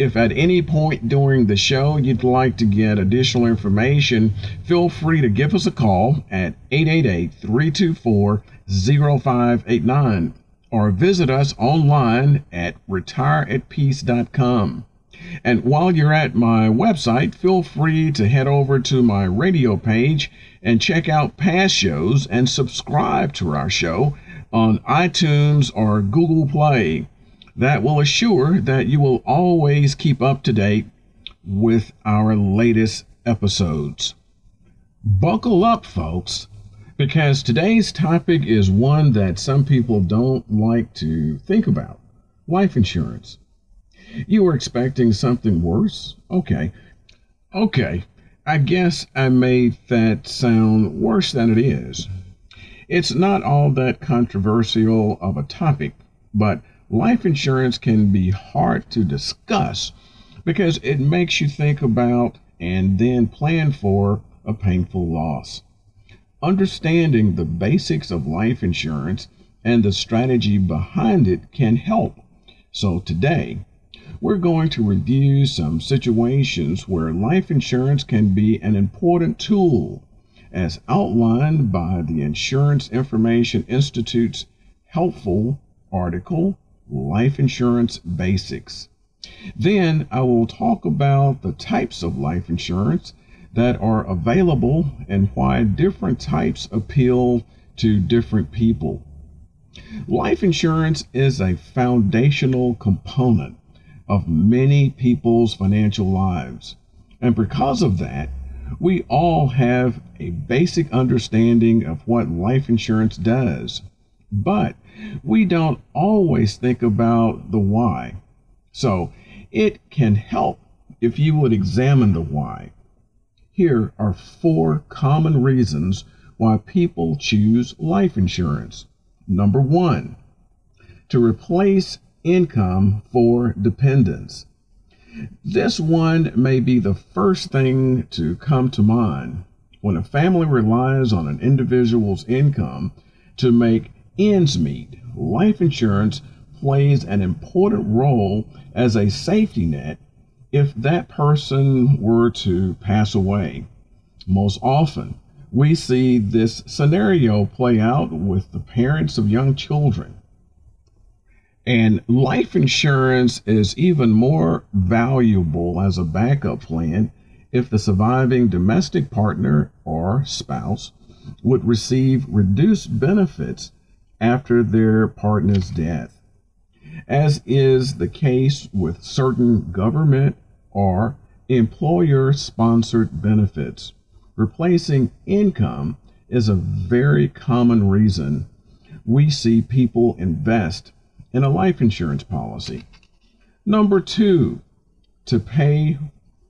If at any point during the show you'd like to get additional information, feel free to give us a call at 888 324 0589 or visit us online at retireatpeace.com. And while you're at my website, feel free to head over to my radio page and check out past shows and subscribe to our show on iTunes or Google Play that will assure that you will always keep up to date with our latest episodes. Buckle up, folks, because today's topic is one that some people don't like to think about life insurance. You were expecting something worse? Okay. Okay. I guess I made that sound worse than it is. It's not all that controversial of a topic, but life insurance can be hard to discuss because it makes you think about and then plan for a painful loss. Understanding the basics of life insurance and the strategy behind it can help. So, today, we're going to review some situations where life insurance can be an important tool, as outlined by the Insurance Information Institute's helpful article life insurance basics. Then I will talk about the types of life insurance that are available and why different types appeal to different people. Life insurance is a foundational component of many people's financial lives. And because of that, we all have a basic understanding of what life insurance does. But we don't always think about the why. So it can help if you would examine the why. Here are four common reasons why people choose life insurance. Number one, to replace income for dependents. This one may be the first thing to come to mind when a family relies on an individual's income to make ends meet, life insurance plays an important role as a safety net if that person were to pass away. Most often, we see this scenario play out with the parents of young children. And life insurance is even more valuable as a backup plan if the surviving domestic partner or spouse would receive reduced benefits after their partner's death, as is the case with certain government or employer sponsored benefits. Replacing income is a very common reason we see people invest in a life insurance policy. Number two, to pay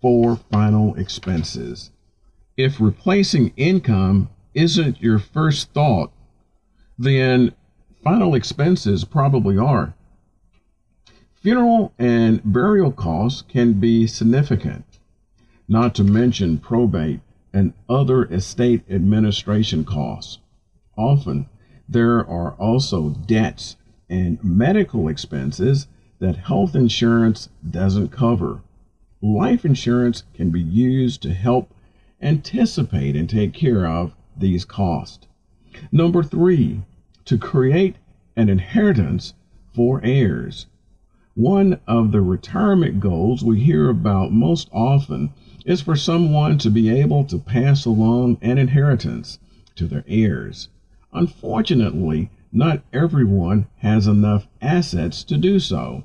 for final expenses. If replacing income isn't your first thought, then final expenses probably are. Funeral and burial costs can be significant, not to mention probate and other estate administration costs. Often, there are also debts and medical expenses that health insurance doesn't cover. Life insurance can be used to help anticipate and take care of these costs. Number three, to create an inheritance for heirs. One of the retirement goals we hear about most often is for someone to be able to pass along an inheritance to their heirs. Unfortunately, not everyone has enough assets to do so.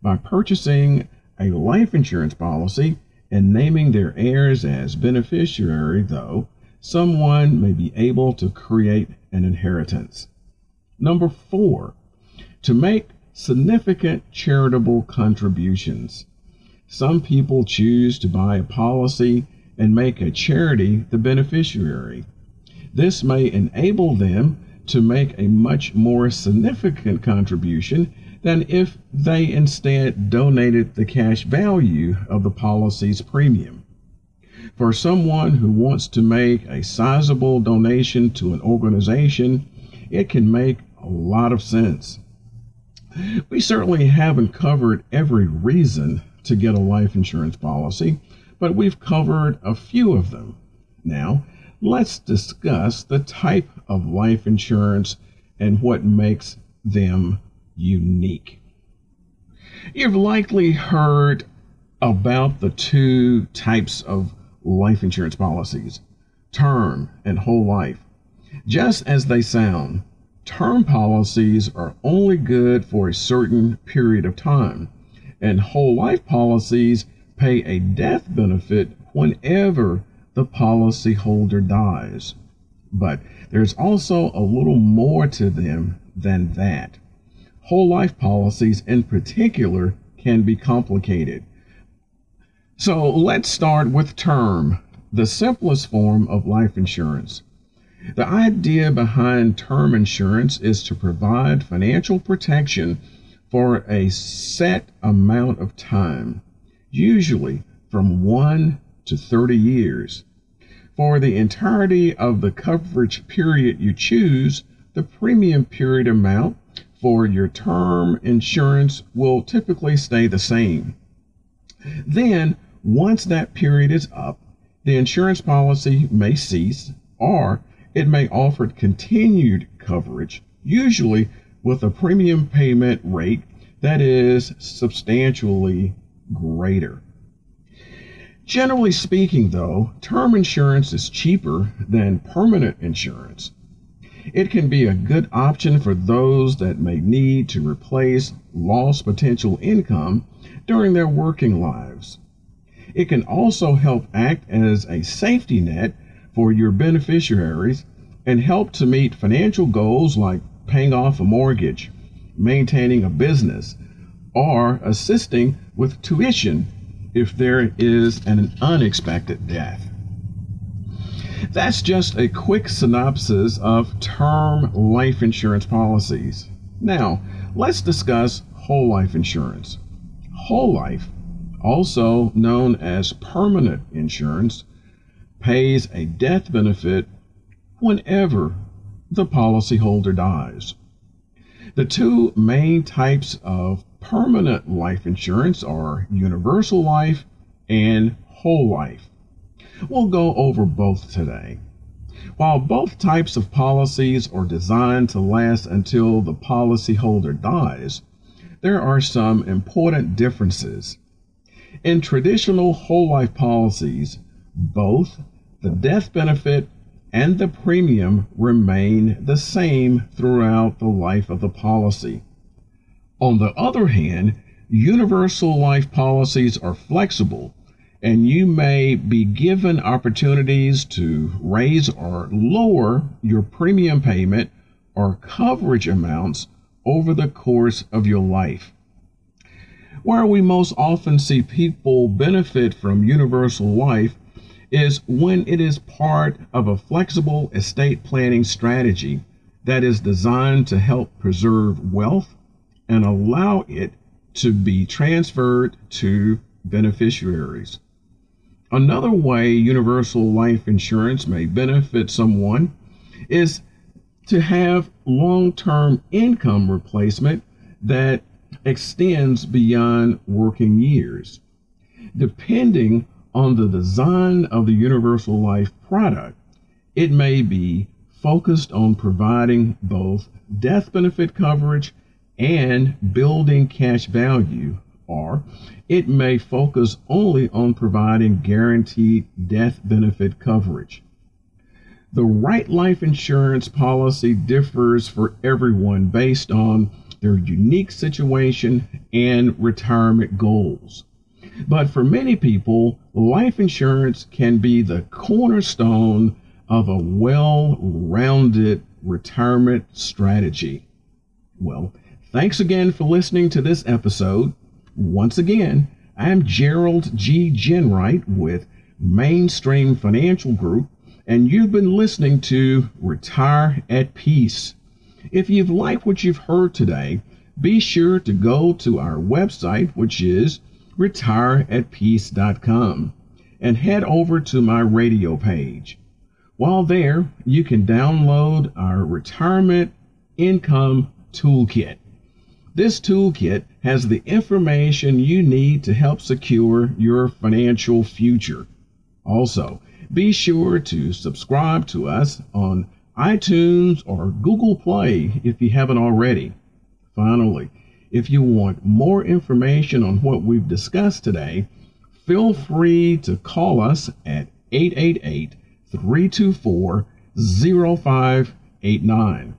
By purchasing a life insurance policy and naming their heirs as beneficiary, though, someone may be able to create an inheritance. Number four, to make significant charitable contributions. Some people choose to buy a policy and make a charity the beneficiary. This may enable them to make a much more significant contribution than if they instead donated the cash value of the policy's premium. For someone who wants to make a sizable donation to an organization, it can make a lot of sense. We certainly haven't covered every reason to get a life insurance policy, but we've covered a few of them. Now, let's discuss the type of life insurance and what makes them unique. You've likely heard about the two types of life insurance policies term and whole life. Just as they sound, term policies are only good for a certain period of time, and whole life policies pay a death benefit whenever the policyholder dies. But there's also a little more to them than that. Whole life policies, in particular, can be complicated. So let's start with term, the simplest form of life insurance. The idea behind term insurance is to provide financial protection for a set amount of time, usually from 1 to 30 years. For the entirety of the coverage period you choose, the premium period amount for your term insurance will typically stay the same. Then, once that period is up, the insurance policy may cease or it may offer continued coverage, usually with a premium payment rate that is substantially greater. Generally speaking, though, term insurance is cheaper than permanent insurance. It can be a good option for those that may need to replace lost potential income during their working lives. It can also help act as a safety net for your beneficiaries and help to meet financial goals like paying off a mortgage, maintaining a business, or assisting with tuition if there is an unexpected death. That's just a quick synopsis of term life insurance policies. Now, let's discuss whole life insurance. Whole life, also known as permanent insurance, pays a death benefit whenever the policyholder dies. The two main types of permanent life insurance are universal life and whole life. We'll go over both today. While both types of policies are designed to last until the policyholder dies, there are some important differences. In traditional whole life policies, both the death benefit and the premium remain the same throughout the life of the policy. On the other hand, universal life policies are flexible and you may be given opportunities to raise or lower your premium payment or coverage amounts over the course of your life. Where we most often see people benefit from universal life is when it is part of a flexible estate planning strategy that is designed to help preserve wealth and allow it to be transferred to beneficiaries. Another way universal life insurance may benefit someone is to have long term income replacement that extends beyond working years. Depending on the design of the universal life product, it may be focused on providing both death benefit coverage and building cash value or it may focus only on providing guaranteed death benefit coverage. The right life insurance policy differs for everyone based on their unique situation and retirement goals. But for many people, life insurance can be the cornerstone of a well rounded retirement strategy. Well, thanks again for listening to this episode. Once again, I'm Gerald G. Ginwright with Mainstream Financial Group, and you've been listening to Retire at Peace. If you've liked what you've heard today, be sure to go to our website, which is retireatpeace.com, and head over to my radio page. While there, you can download our Retirement Income Toolkit. This toolkit has the information you need to help secure your financial future. Also, be sure to subscribe to us on iTunes or Google Play if you haven't already. Finally, if you want more information on what we've discussed today, feel free to call us at 888 324 0589.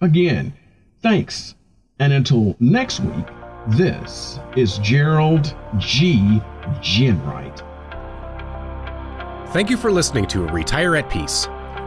Again, thanks. And until next week, this is Gerald G. Ginwright. Thank you for listening to Retire at Peace.